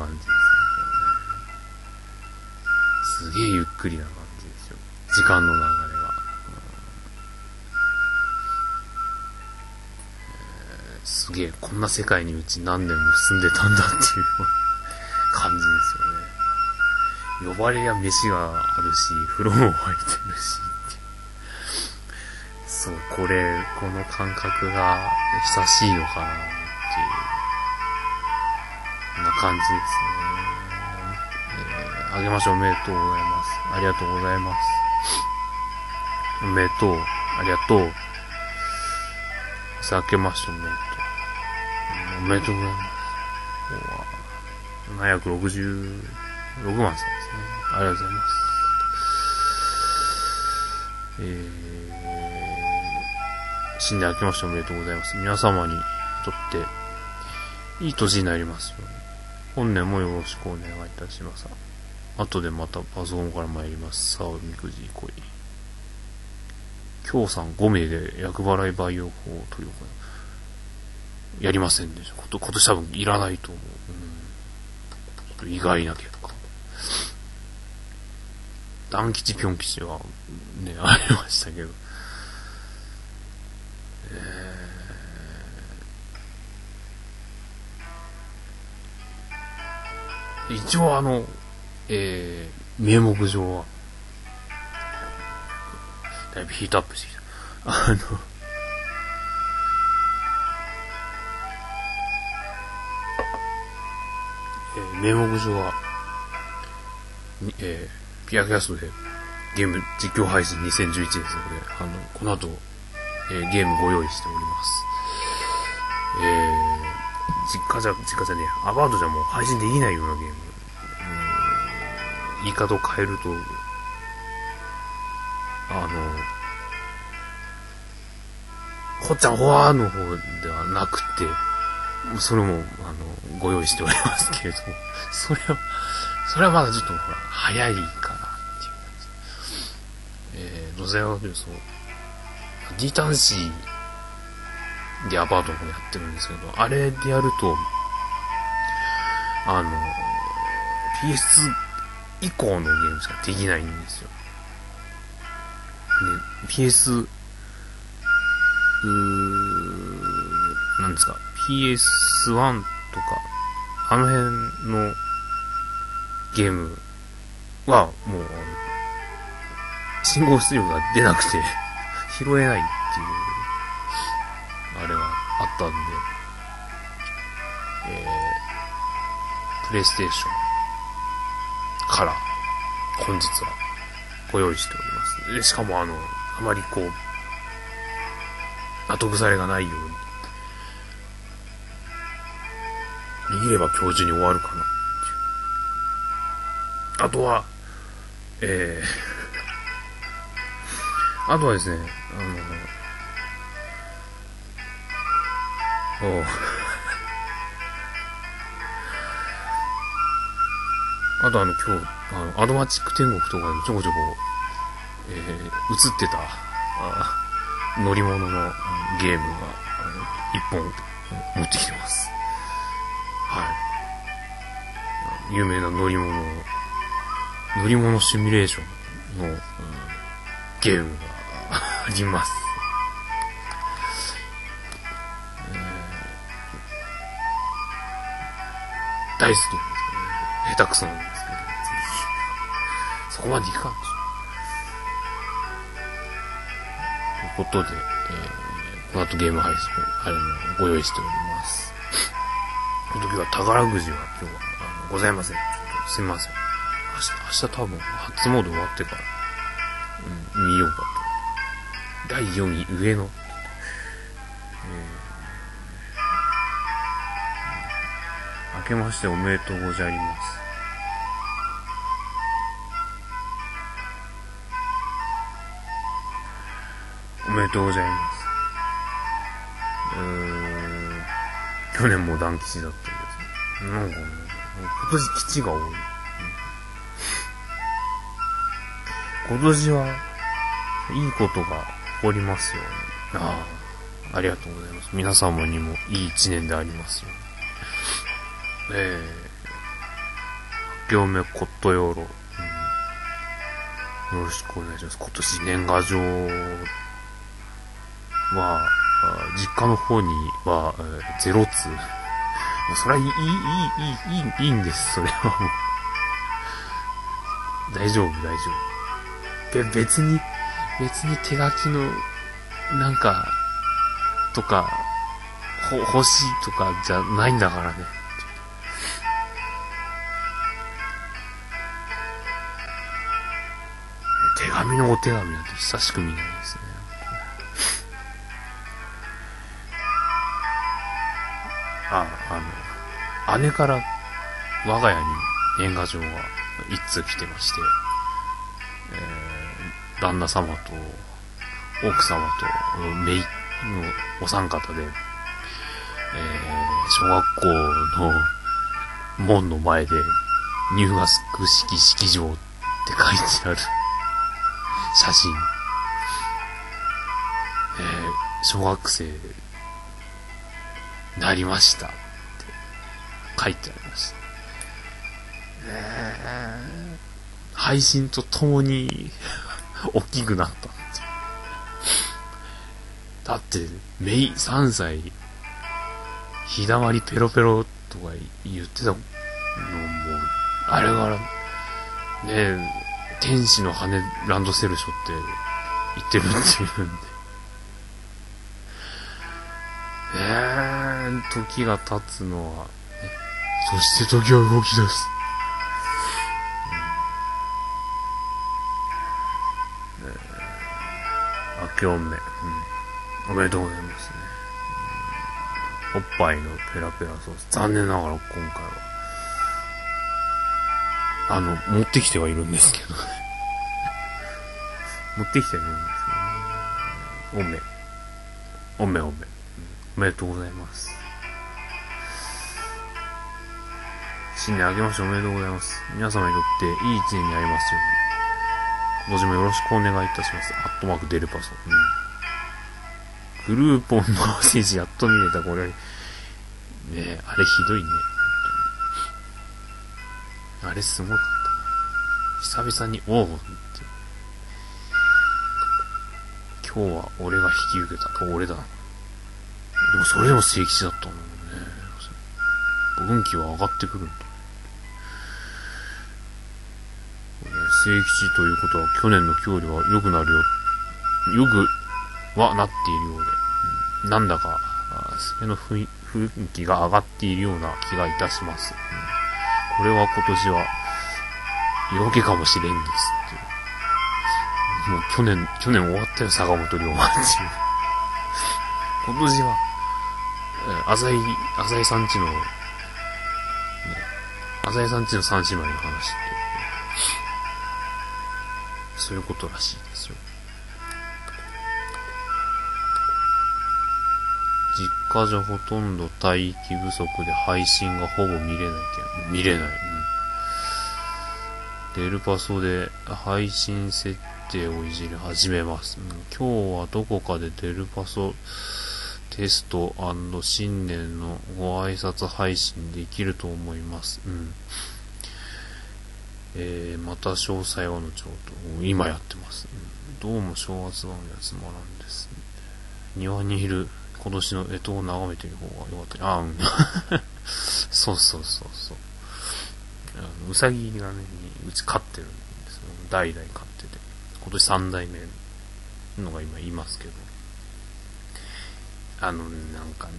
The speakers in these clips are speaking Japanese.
感じですね。すげえゆっくりな感じですよ。時間の流れが。えーすげえ、こんな世界にうち何年も住んでたんだっていう感じですよね。呼ばれりゃ飯があるし、風呂も沸いてるしって。そう、これ、この感覚が久しいのか、な感じですね。えー、あげましょうおめでとうございます。ありがとうございます。おめでとう。ありがとう。さあ、明けましておめでとう。おめでとうございます。766万さんですね。ありがとうございます。えー、新年明けましておめでとうございます。皆様にとって、いい年になりますように。本年もよろしくお願いいたします。後でまたパソコンから参ります。さあ、おみくじ来い。今日さん5名で厄払い培養法というか、やりませんでした。こと今年多分いらないと思う。うん、意外な結果。ダン吉ぴょん吉はね、ありましたけど。えー一応あの、えー、名目上は、だいぶヒートアップしてきた。あの、えー名目上は、にえー、ピアキャストでゲーム実況配信2011ですので、あの、この後、えーゲームご用意しております。えー、実家じゃ、実家じゃねえ、アバートじゃもう配信できないようなゲーム。うん。言い方を変えると、あの、こっちゃんほわーの方ではなくて、それも、あの、ご用意しておりますけれども、それは、それはまだちょっとほら、早いかなっていう感じ。えー、どちらかというとそう、D タンシー。でアパートの方やってるんですけど、あれでやると、あの、PS 以降のゲームしかできないんですよ。で、PS、うーなんですか、PS1 とか、あの辺のゲームは、もう、信号出力が出なくて、拾えないっていう、ったんで、えー、プレイステーションから、本日はご用意しております。でしかもあの、あまりこう、後腐れがないように、握れば今日中に終わるかなっていう。あとは、えー、あとはですね、あの、あとあの今日、あの、アドマチック天国とかでもちょこちょこ、えー、映ってた、あ乗り物のゲームが、一本持ってきてます。はい。有名な乗り物、乗り物シミュレーションの、うんゲームがあります。大好きなんですけどね。下手くそなんですけど、そこまでいかんでしょ。ということで、えーこの後ゲーム配信、あれもご用意しております。この時は宝くじは今日はあのございません。すみません。明日、明日多分初詣終わってから、うん、見ようかと。第4位上の、けましておめでとうございます。おめでとうございます。うーん、去年も団吉だったんですね。なんかね、今年吉が多い。今年はいいことが起こりますように。ああ、ありがとうございます。皆様にもいい一年でありますように。えけおめコットヨーロ、うん、よろしくお願いします。今年年賀状は、実家の方には、えー、ゼロ通。それはいい、いい、いい、いい、いいんです、それはもう。大丈夫、大丈夫。べ、別に、別に手書きの、なんか、とか、ほ、欲しいとかじゃないんだからね。のお手紙なんて久しく見ないですね。あ、あの、姉から我が家に年賀状が一通来てまして、えー、旦那様と奥様とめいのお三方で、えー、小学校の門の前で入学式式場って書いてある写真。えー、小学生なりましたって書いてありました。えー、配信とともに 大きくなったってだって、メイ3歳、日だまりペロペロとか言ってたのも、あれから、ね天使の羽ランドセルショって言ってるっていうんで。えー、時が経つのは、ね、そして時は動き出す。うん、えー、明けおめ、うん。おめでとうございますね。おっぱいのペラペラソース。残念ながら今回は。あの、持ってきてはいるんですけど。持ってきてはいるんですけどね。おめ。おめおめ。おめでとうございます。新年明けましておめでとうございます。皆様にとっていい一年になりますように。今年もよろしくお願いいたします。アットマークデルパソ。うん、グルーポンの政治やっと見れた、これ。ねえ、あれひどいね。あれすごかった。久々に、おう今日は俺が引き受けた。俺だ。でもそれでも正吉だったんだもんね。運気は上がってくるんだ。正吉ということは去年の今日よりは良くなるよ。よくはなっているようで、うん、なんだか、それの雰囲気が上がっているような気がいたします。うん、これは今年は、夜明けかもしれんです。もう去年、去年終わったよ、坂本龍馬っていう。今年は、浅井、浅井さんちの、ね、浅井さんちの三姉妹の話って、そういうことらしいですよ。実家じゃほとんど待機不足で配信がほぼ見れないけど、見れない。うん。デルパソで配信設定をいじり始めます。うん、今日はどこかでデルパソテスト新年のご挨拶配信できると思います。うん。えー、また詳細は後ほど。今やってます。うん、どうも正月番組はつまらんです、ね。庭にいる今年の干支を眺めてる方がよかった？り。あ、うん。そうそうそうそう。うさぎがね、うち飼ってるんですよ。代々飼って。今年3代目のが今いますけど。あの、なんかね、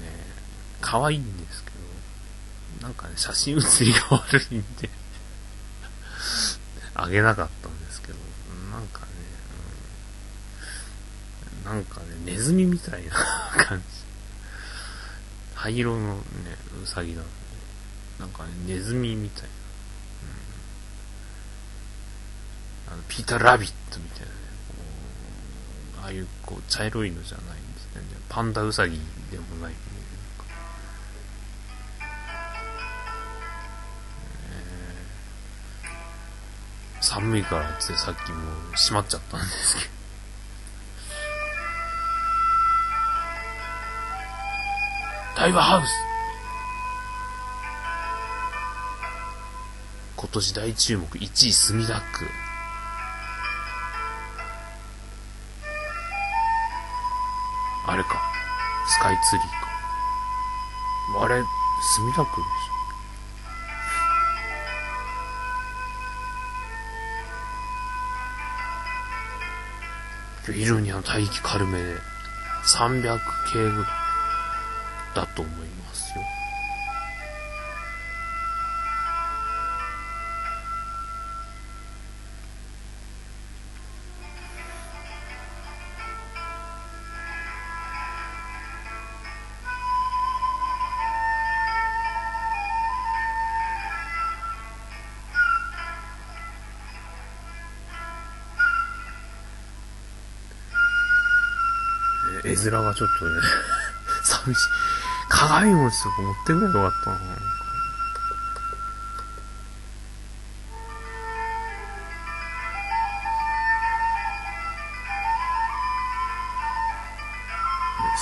可愛いんですけど、なんかね、写真写りが悪いんであげなかったんですけど、なんかね、うん、なんかね、ネズミみたいな感じ。灰色のね、うさぎなんで、なんかね、ネズミみたいな。あの、ピーター・ラビットみたいなね、ああいう、こう、茶色いのじゃないんですね。パンダウサギでもない、ね。寒いからってさっきもう閉まっちゃったんですけど。タイガーハウス今年大注目1位墨田区。カイツリーか。あれ、墨田区でしょ。フィルニアの大気軽めで300系ぐらいだと思いますよ。絵面がちょっとね、寂しい。鏡餅とか持ってくればよかったな。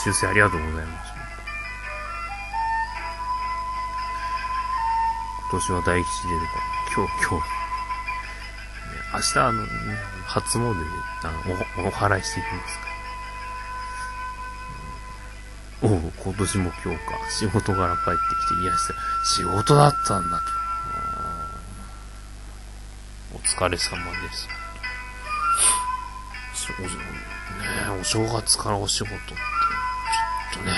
修正ありがとうございます。今年は大吉出るから、今日、今日、明日あの、初詣で、あの、お、お祓いしていきますか今年も今日か。仕事から帰ってきて、いや、仕事だったんだ、今日。お疲れ様です。お、ねお正月からお仕事って、ちょっとね。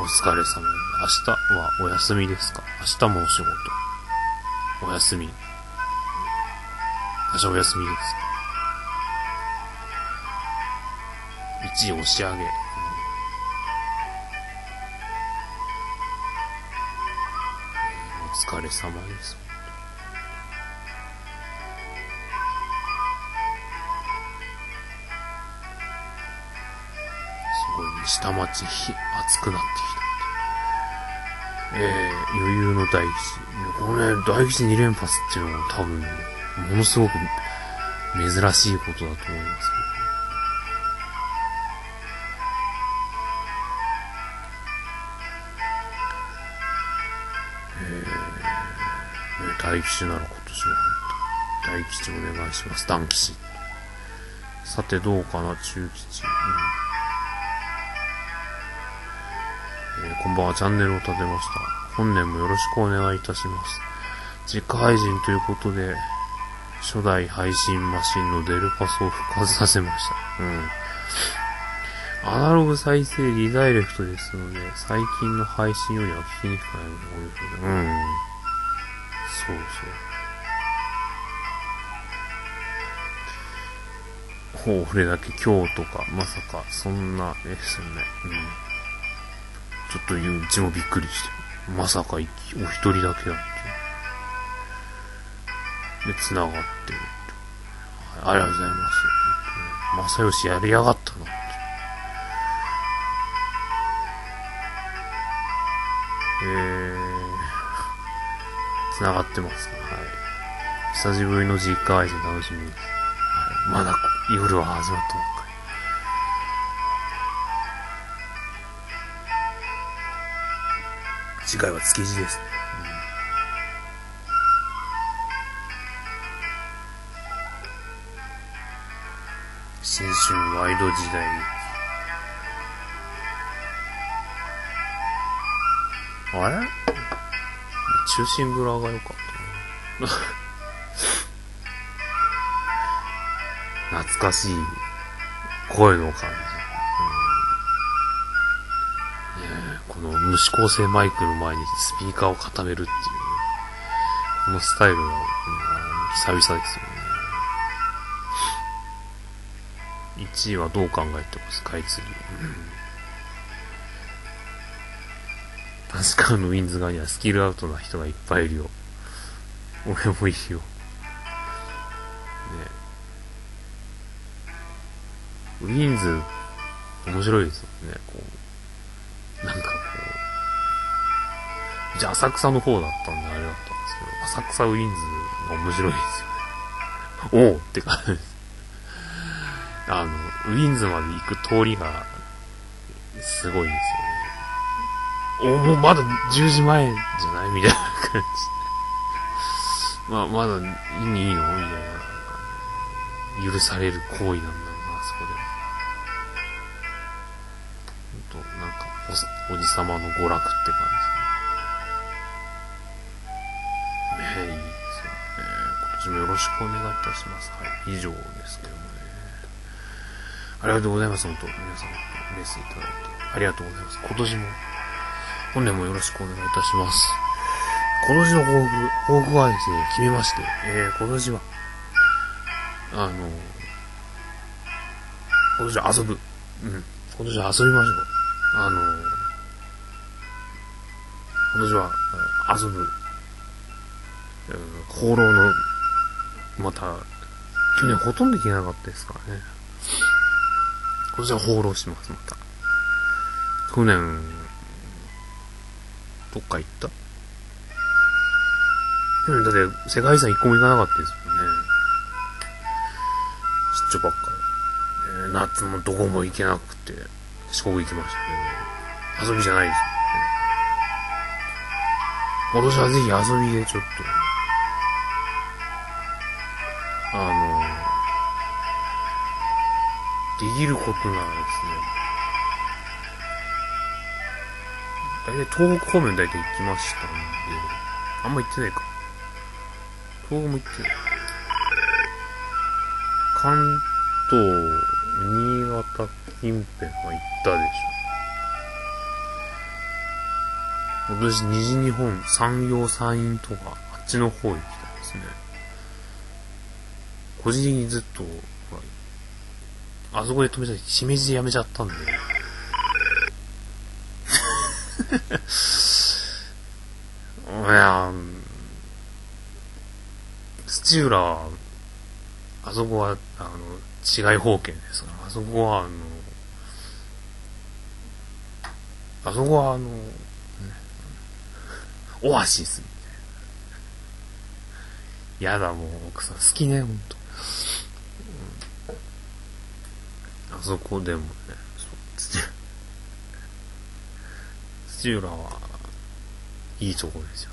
お疲れ様。明日はお休みですか？明日もお仕事。お休み。明日お休みですか？押し上げ。お疲れ様です。すごい、下町、ひ、暑くなってきた。えー、余裕の大吉。これ、大吉2連発っていうのは多分、ものすごく珍しいことだと思いますけど。大吉なら今年は大吉お願いします。団吉。さてどうかな、中吉。うん、えー、こんばんは、チャンネルを立てました。本年もよろしくお願いいたします。実家配信ということで、初代配信マシンのデルパスを復活させました。うん。アナログ再生リダイレクトですので、最近の配信よりは聞きにくくないのです。うん。そうそう。ほう、俺だけ今日とか、まさか、そんな、ですね。うん。ちょっとうちもびっくりして。まさかお一人だけだって。で、繋がってるって。ありがとうございます。まさよしやりやがった繋がってます。はい。久しぶりの実家配信楽しみ。はい。まだ夜は始まったばっかり。次回は築地ですね。新春ワイド時代あれ？中心蔵が良かった。懐かしい声の感じ。うん、この無指向性マイクの前にスピーカーを固めるっていう、ね、このスタイルは、うん、久々ですよね。1位はどう考えてもスカイツリー。うん確かのウィンズ側にはスキルアウトな人がいっぱいいるよ。俺もいいよ。ねウィンズ、面白いですよね、こう。なんかこう。じゃあ浅草の方だったんであれだったんですけど、浅草ウィンズが面白いですよね。おおって感じです。あの、ウィンズまで行く通りが、すごいですよね。おもうまだ10時前じゃない？みたいな感じ。まあ、まだいいの？みたいな。なんか許される行為なんだろうな、そこでは。ほんと、なんかお、おじさまの娯楽って感じ。ねえ、いいですよね。今年もよろしくお願いいたします。はい、以上ですけどもね。ありがとうございます、本当皆さん、レッスンいただいて。ありがとうございます。今年も、本年もよろしくお願いいたします。今年の抱負、抱負はですね、決めまして、えー、今年は、あの、今年は遊ぶ。うん。今年は遊びましょう。あの、今年はあ遊ぶ。うん放浪の、また、去年ほとんど行けなかったですからね。今年は放浪します、また。去年、どっか行った？去年だって世界遺産一個も行かなかったですもんね。出張ばっかり。ね夏もどこも行けなくて、四国行きましたけど、遊びじゃないですよね。今年はぜひ遊びでちょっと、あの、できることならですね、大体東北方面大体行きましたんで、あんま行ってないか。東北も行ってない。関東、新潟近辺は行ったでしょ。今年西日本、山陽山陰とか、あっちの方行きたいですね。個人的にずっと、あそこで止めたしめじでやめちゃったんで。いや、土浦は、あそこは、あの、違い方形ですから、あそこは、あの、あそこは、あの、オアシスみたいな。やだ、もう、奥さん。好きね、ほんと。あそこでもね、そう、土土浦は、いいとこですよ。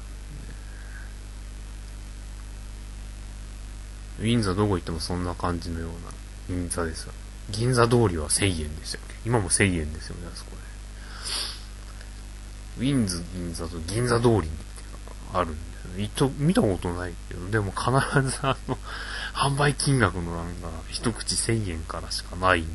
ウィンザどこ行ってもそんな感じのような銀座ですよ。銀座通りは1000円でしたっけ？今も1000円ですよね、あそこで。ウィンズ銀座と銀座通りにあるんですよね。見たことないけど、でも必ずあの、販売金額の欄が一口1000円からしかないん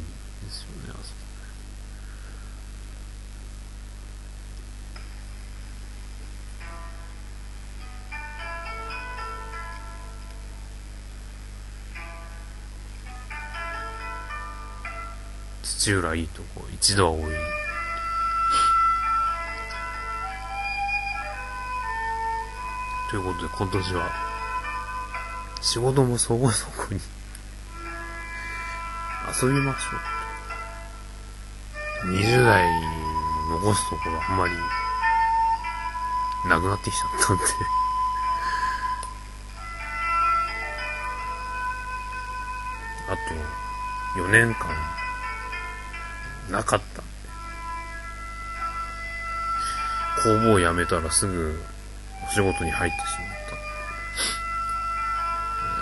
土浦いいとこ、一度は多い。ということで今年は、仕事もそこそこに、遊びましょう。20代残すところあんまり、なくなってきちゃったんで。あと、4年間、なかった。工房を辞めたらすぐお仕事に入ってしまっ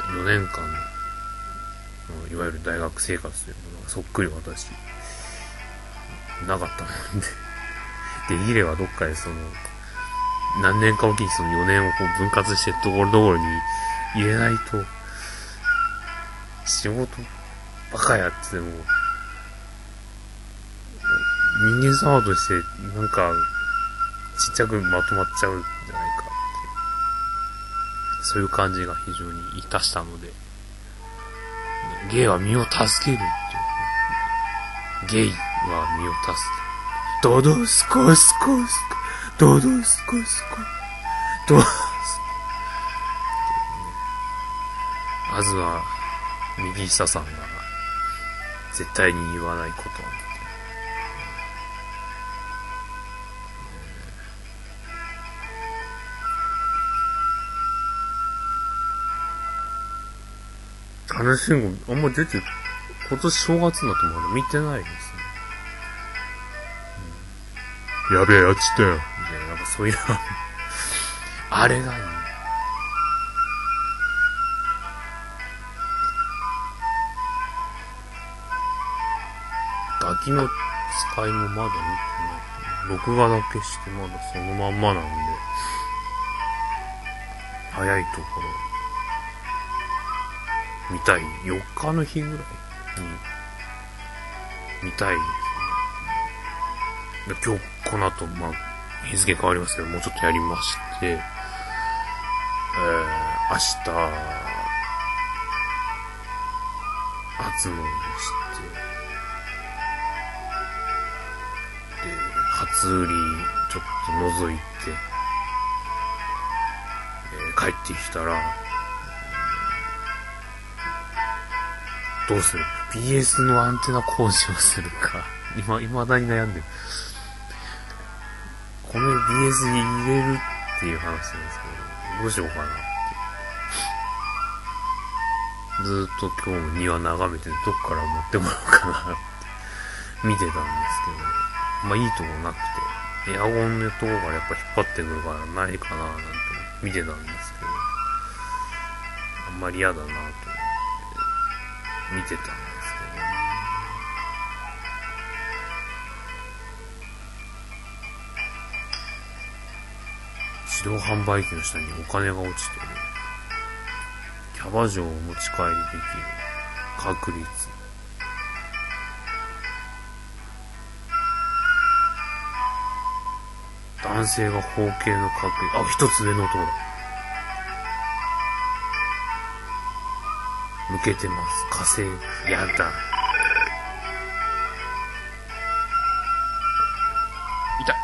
た。4年間の、いわゆる大学生活というものがそっくり私、なかったもんで。できればどっかでその、何年かおきにその4年をこう分割してところどころに入れないと、仕事ばかやってても、人間様として、なんか、ちっちゃくまとまっちゃうんじゃないかって、そういう感じが非常にいたしたので、ゲイは身を助けるって、ゲイは身を助ける。ドドスコスコスコ、ドドスコスコ、ドドスコ。まずは、右下さんが、絶対に言わないことを話しあんま出て、今年正月になってまだ見てないですね。うんやべえ、やっちったよ。いな、なんかそういう、あれがいい。ガキの使いもまだ見てない。録画だけしてまだそのまんまなんで、早いところ、見たい。4日の日ぐらい。に、見たい。で。今日、この後、まあ、日付変わりますけど、もうちょっとやりまして、えー、明日、初詣をして、で、初売りちょっと覗いて、えー帰ってきたら、どうする ?BS のアンテナ工事をするか。今、未だに悩んでる。この BS に入れるっていう話なんですけど、どうしようかなって。ずっと今日も庭眺めて、どっから持ってもらおうかなって見てたんですけど、まあいいとこなくて、エアコンのとこからやっぱ引っ張ってくるからないかななんて見てたんですけど、あんまり嫌だなと見てたんですけどね。自動販売機の下にお金が落ちてる。キャバ嬢を持ち帰りできる。確率。男性が包茎の確率。あ、一つ上の男だ。向けてます。火星。やだ。痛い。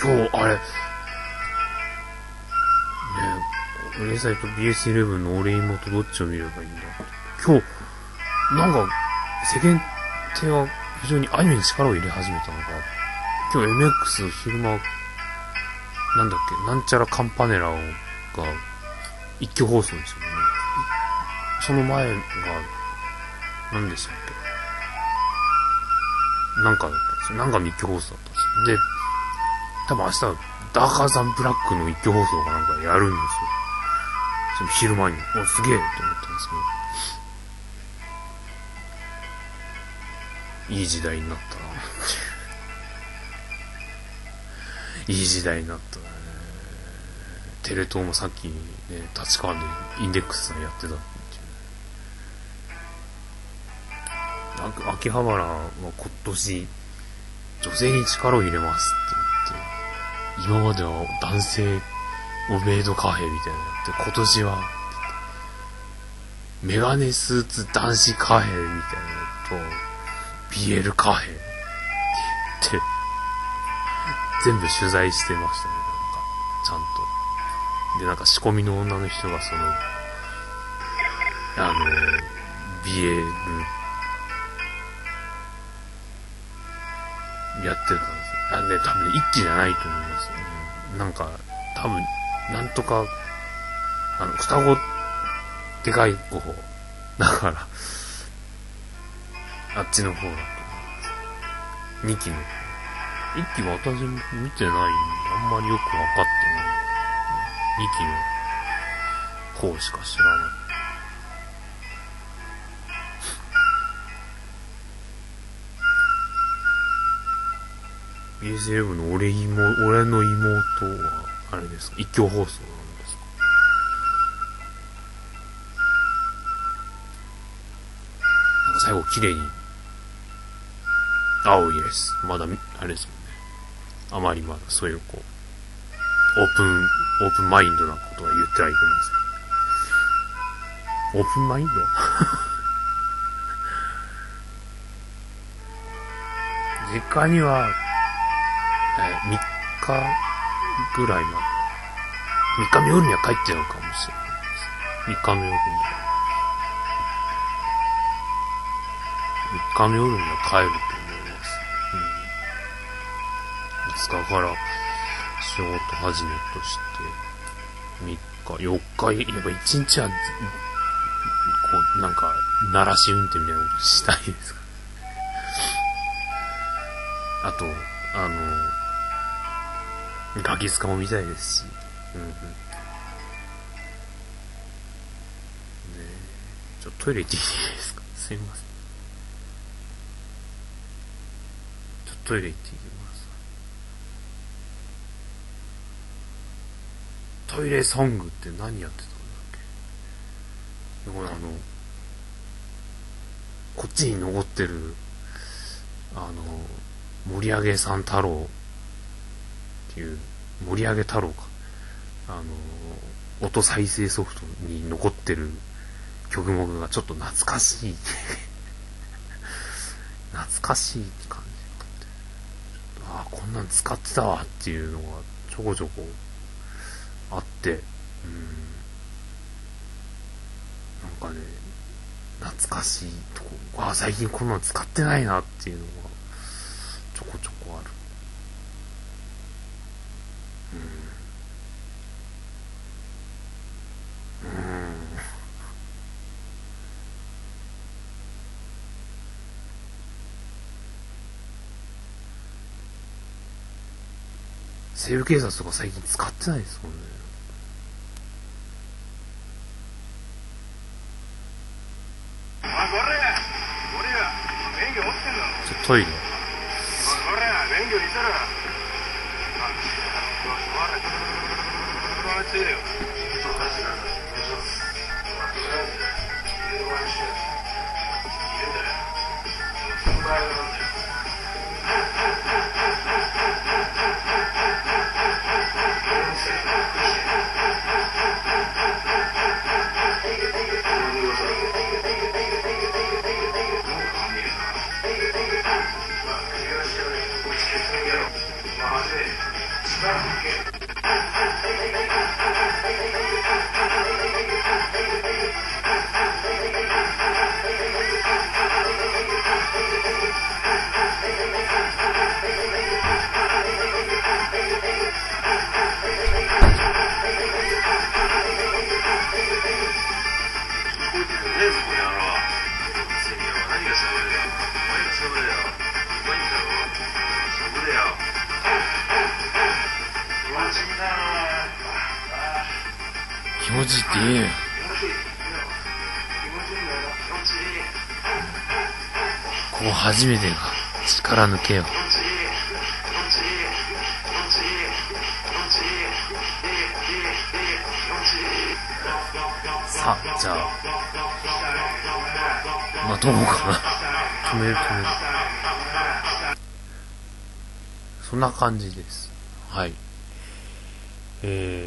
今日、あれ、ねえ、レイサイと BS11 の俺妹どっちを見ればいいんだ？今日、なんか、世間体は非常にアニメに力を入れ始めたのか、今日 MX 昼間、なんだっけ、なんちゃらカンパネラをが一挙放送ですよね。その前が、何でしたっけなんかだったんですよ。なんかの一挙放送だったんですよ。で、多分明日、ダーカーザンブラックの一挙放送かなんかやるんですよ。その昼間に。お、すげえと思ったんですけど。いい時代になったな。いい時代になったね。テレ東もさっきね、立川でインデックスさんやってたっていう。なんか秋葉原は今年、女性に力を入れますって言って、今までは男性オメイドカフェみたいなのやって、今年は、メガネスーツ男子カフェみたいなのと、BL カフェ、全部取材してましたね、なんか、ちゃんと。で、なんか仕込みの女の人がその、あの、BL やってたんですよ。あね、多分ね、一気じゃないと思いますよね。なんか、多分、なんとか、あの、双子、でかい子、だから、あっちの方だと思います。二期の。一期は私見てないんで、あんまりよくわかってない。二期の方しか知らない。BSF の俺妹、俺の妹は、あれですか、一挙放送なんですか？なんか最後綺麗に、青いです。まだ、あれですもんね。あまりまだそういうこう、オープン、オープンマインドなことは言ってはいけません。オープンマインド？実家には、えー、3日ぐらいまで、3日の夜には帰っちゃうかもしれないです。3日の夜には。3日の夜には帰ると日から仕事始めとして、3日、4日、やっぱ1日は、こう、なんか、鳴らし運転みたいなことしたいですかあと、あの、ガキ使も見たいですし、うんうん。ねちょっとトイレ行っていいですかすいません。ちょっとトイレ行ってきます。トイレソングって何やってたんだっけ？これあの、こっちに残ってる、あの、盛り上げさん太郎っていう、盛り上げ太郎か。あの、音再生ソフトに残ってる曲目がちょっと懐かしい。懐かしいって感じああ、こんなん使ってたわっていうのがちょこちょこ、うん。なんかね、懐かしいとこ、あ、最近こんなん使ってないなっていうのがちょこちょこある。うん。うん。西部警察とか最近使ってないですもん。ね。あ、これこれや免許持ってんの持ちいいって言えよ。ここ初めてが力抜けよ。さあ、じゃあ、まあ、どうかな。止める止める。そんな感じです。はい。え